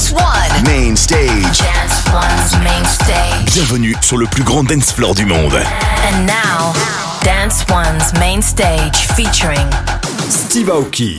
Dance One. Main stage. Dance One's main stage. Bienvenue sur le plus grand dance floor du monde. And now, Dance One's main stage featuring Steve Aoki.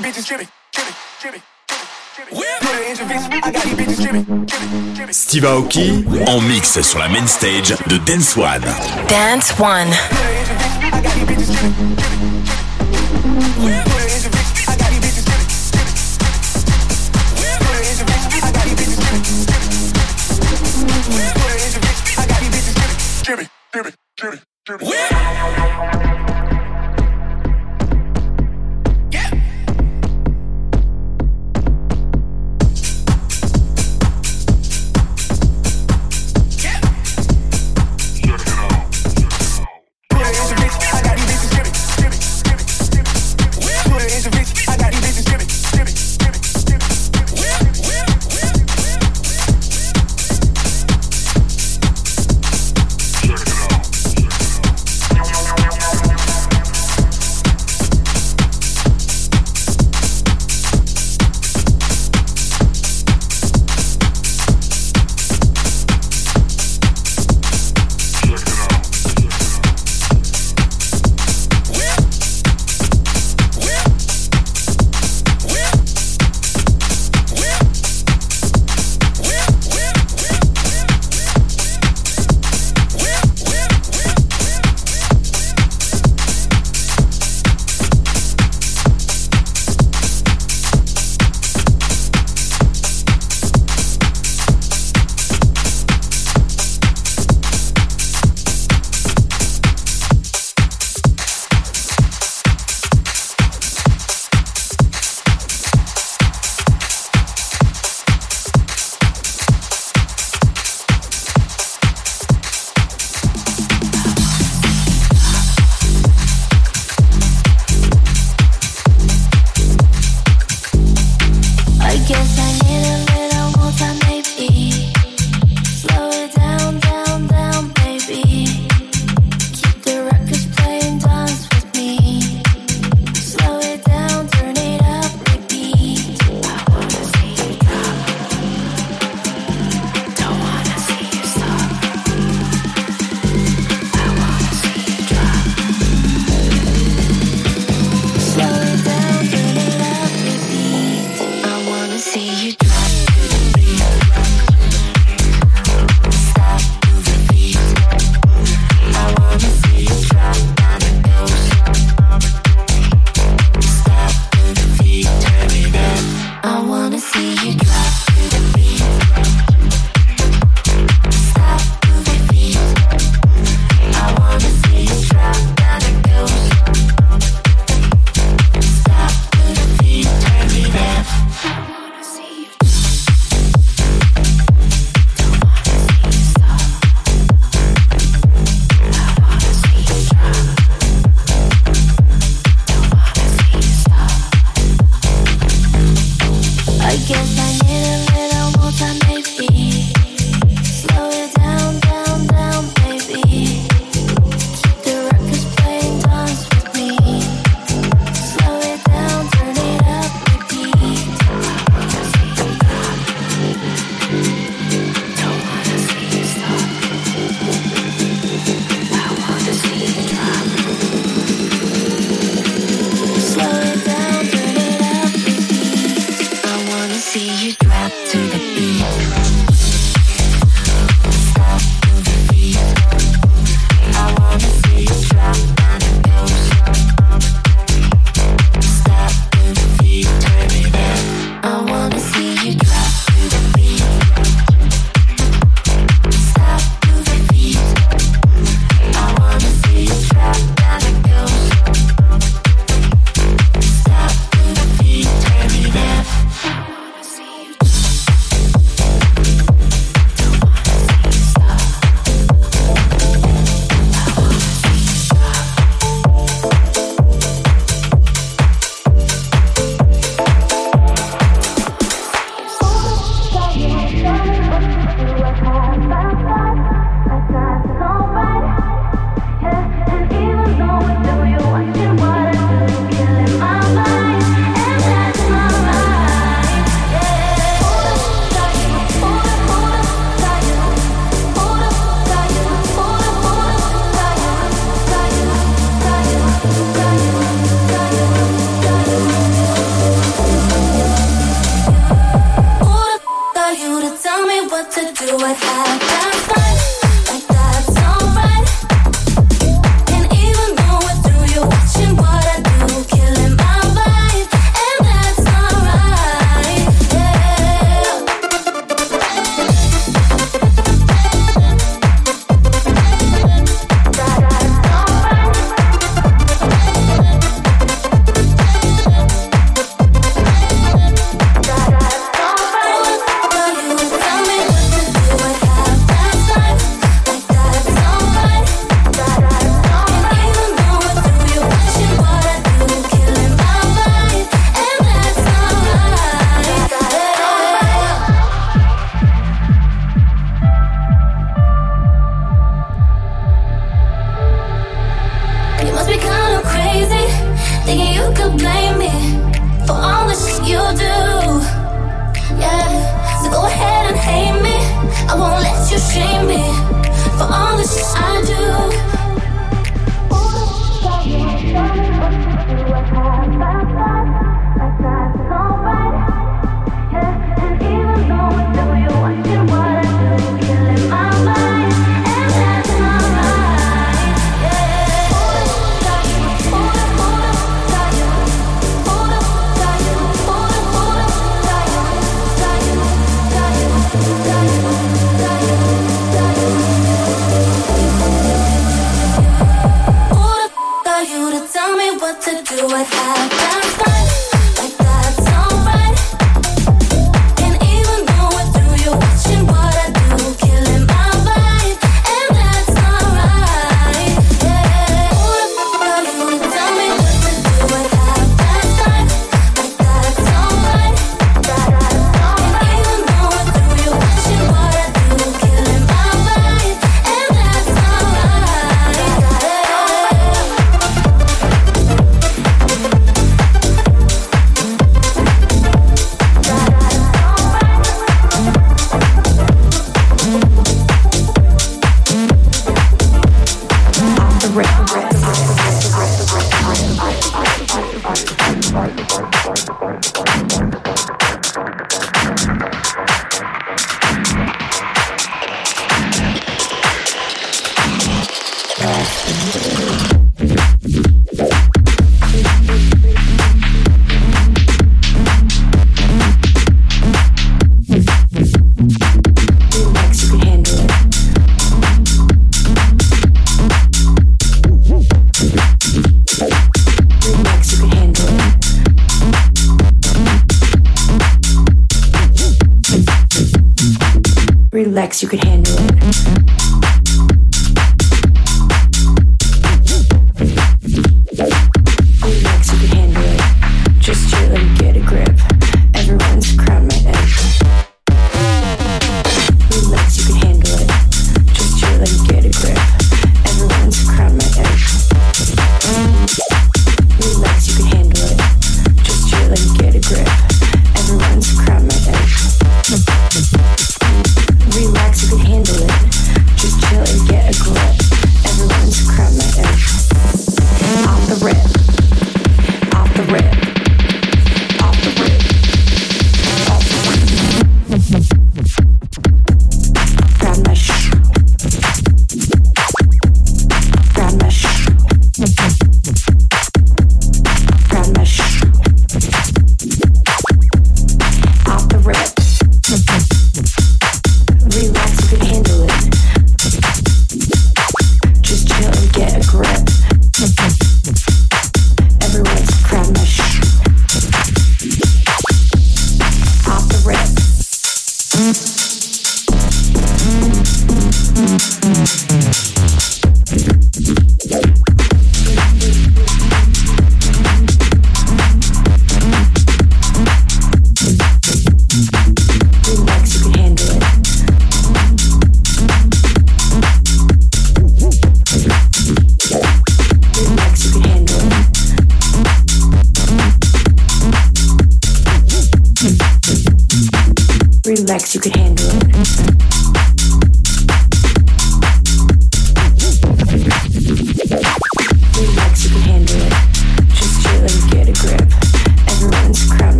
bitches Steve Aoki en mix sur la main stage de Dance One. Dance One. Jimmy, Jimmy, Jimmy, Jimmy.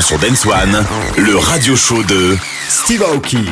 Sur Dance One, le radio show de Steve Aoki.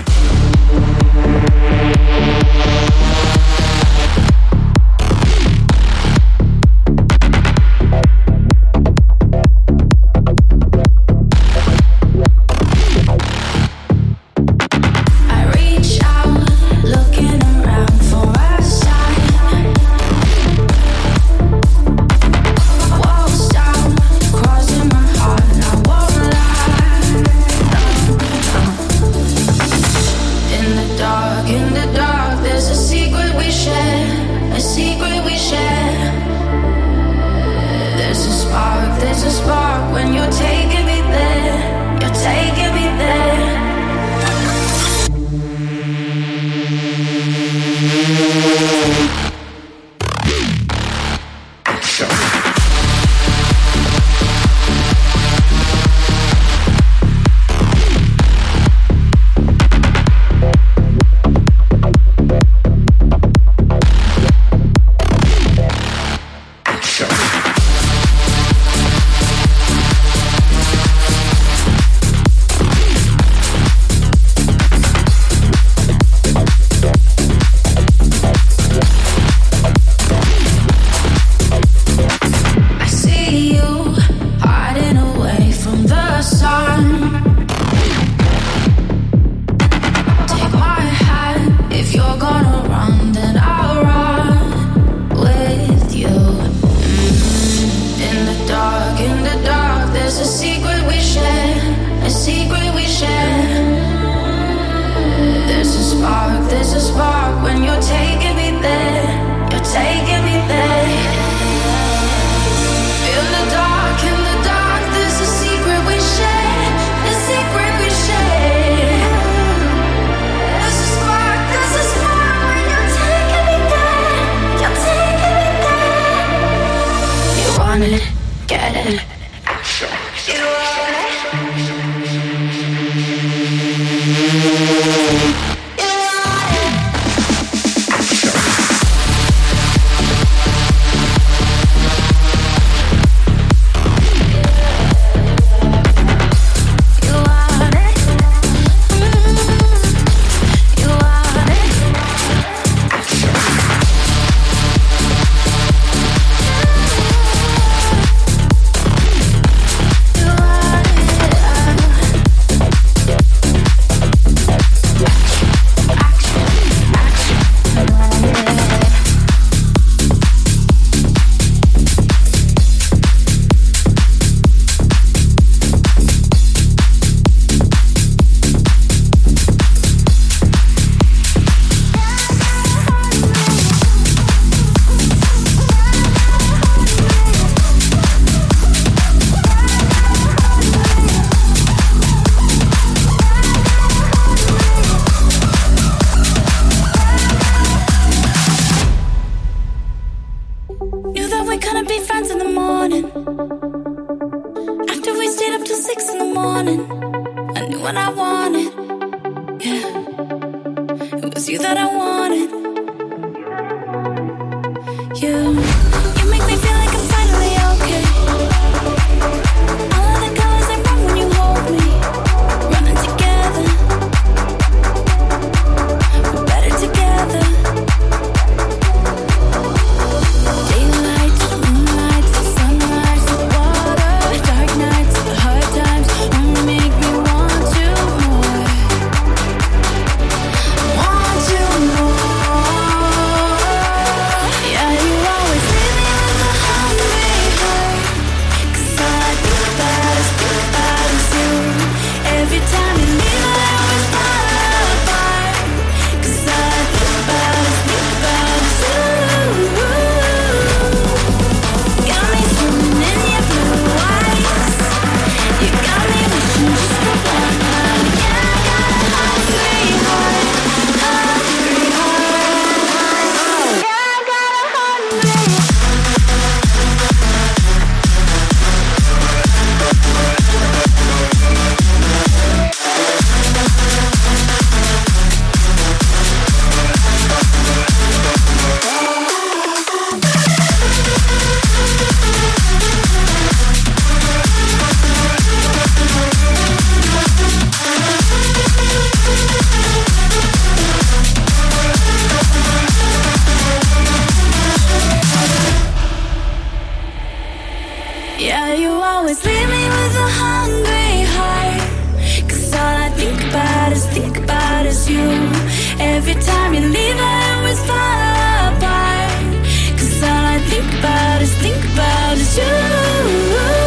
Yeah, you always leave me with a hungry heart. Cause all I think about is, think about is you. Every time you leave, I always fall apart. Cause all I think about is, think about is you.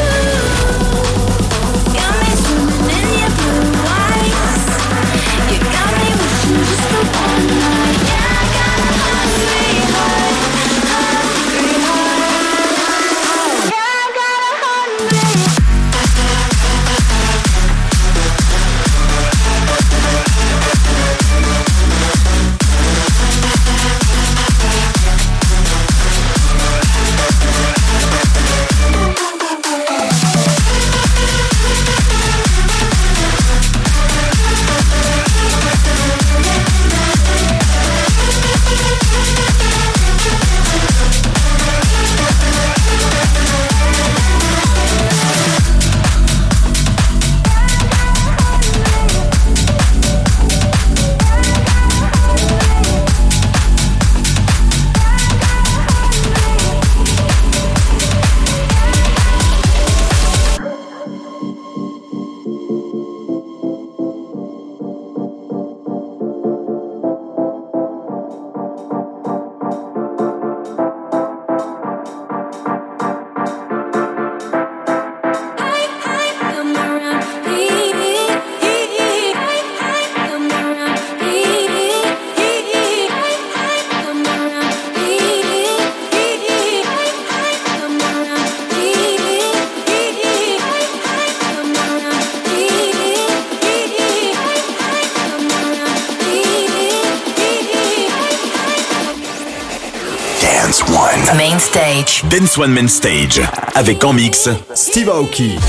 Dance Main Stage. Dance One Main Stage. Avec en mix Steve Aoki.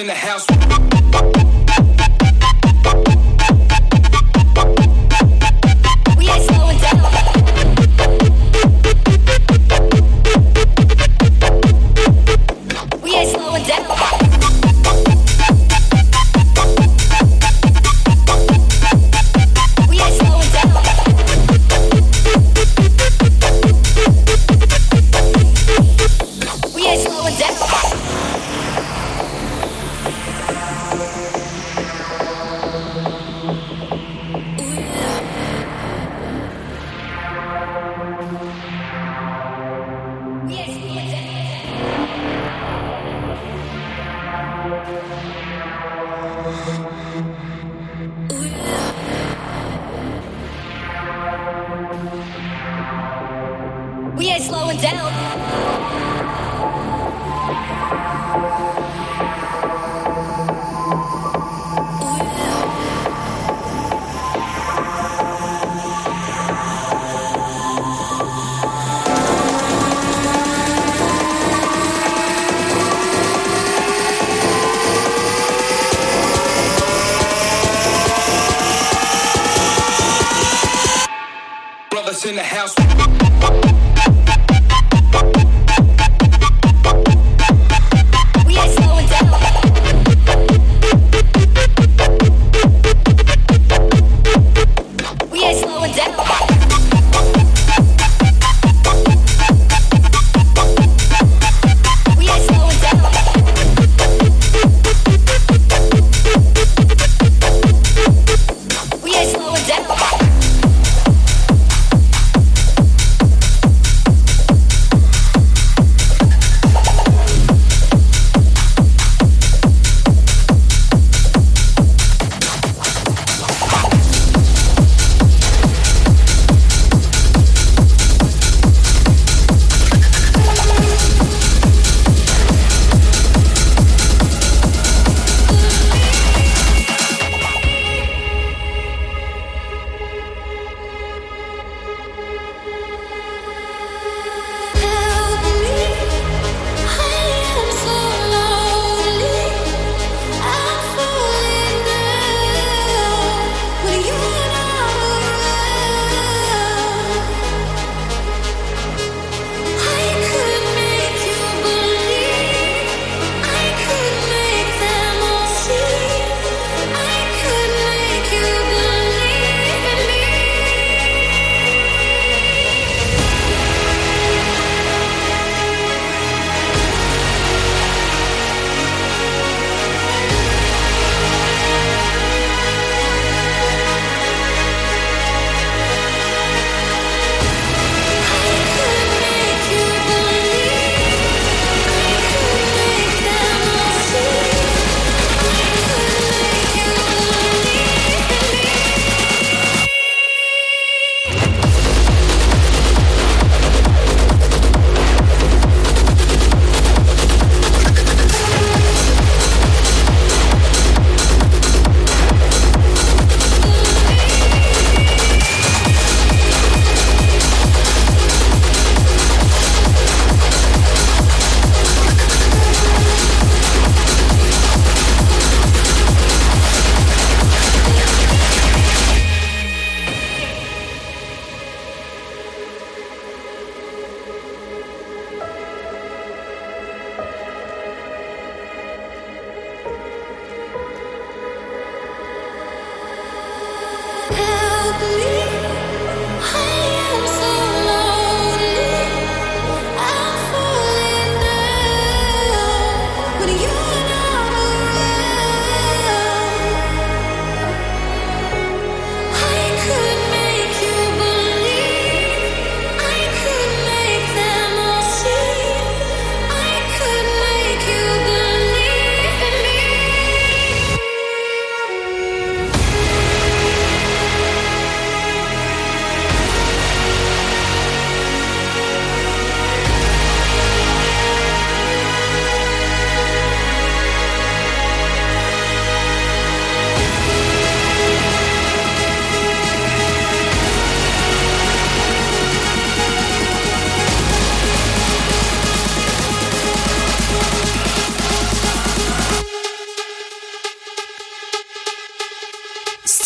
In the house.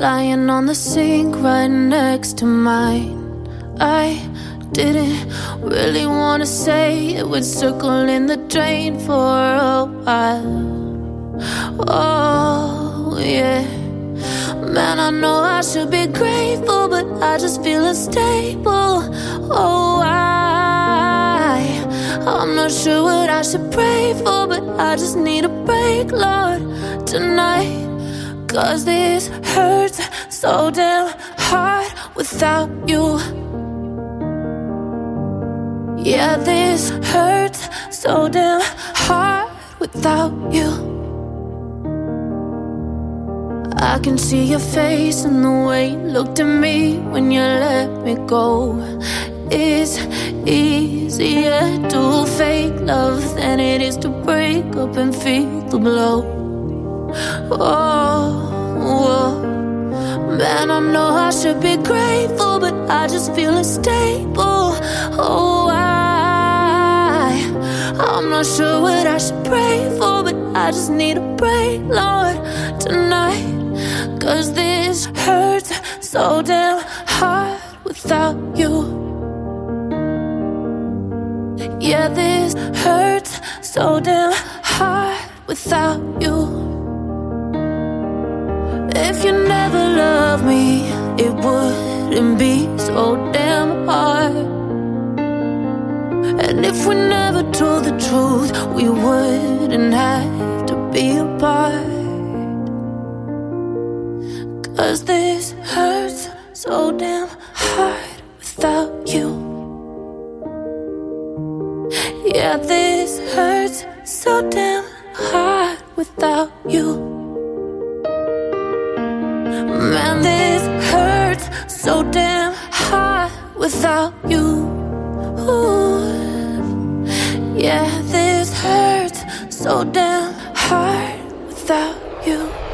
Lying on the sink right next to mine. I didn't really wanna say it would circle in the drain for a while. Oh, yeah. Man, I know I should be grateful, but I just feel unstable. Oh, I, I'm not sure what I should pray for, but I just need a break, Lord, tonight. Cause this hurts so damn hard without you. Yeah, this hurts so damn hard without you. I can see your face and the way you looked at me when you let me go. It's easier to fake love than it is to break up and feel the blow. Oh, whoa. man, I know I should be grateful, but I just feel unstable. Oh, I, I'm not sure what I should pray for, but I just need a break, Lord, tonight. Cause this hurts so damn hard without you. Yeah, this hurts so damn hard without you. If you never loved me, it wouldn't be so damn hard. And if we never told the truth, we wouldn't have to be apart. Cause this hurts so damn hard without you. Yeah, this hurts so damn hard without you. Man, this hurts so damn hard without you. Ooh. Yeah, this hurts so damn hard without you.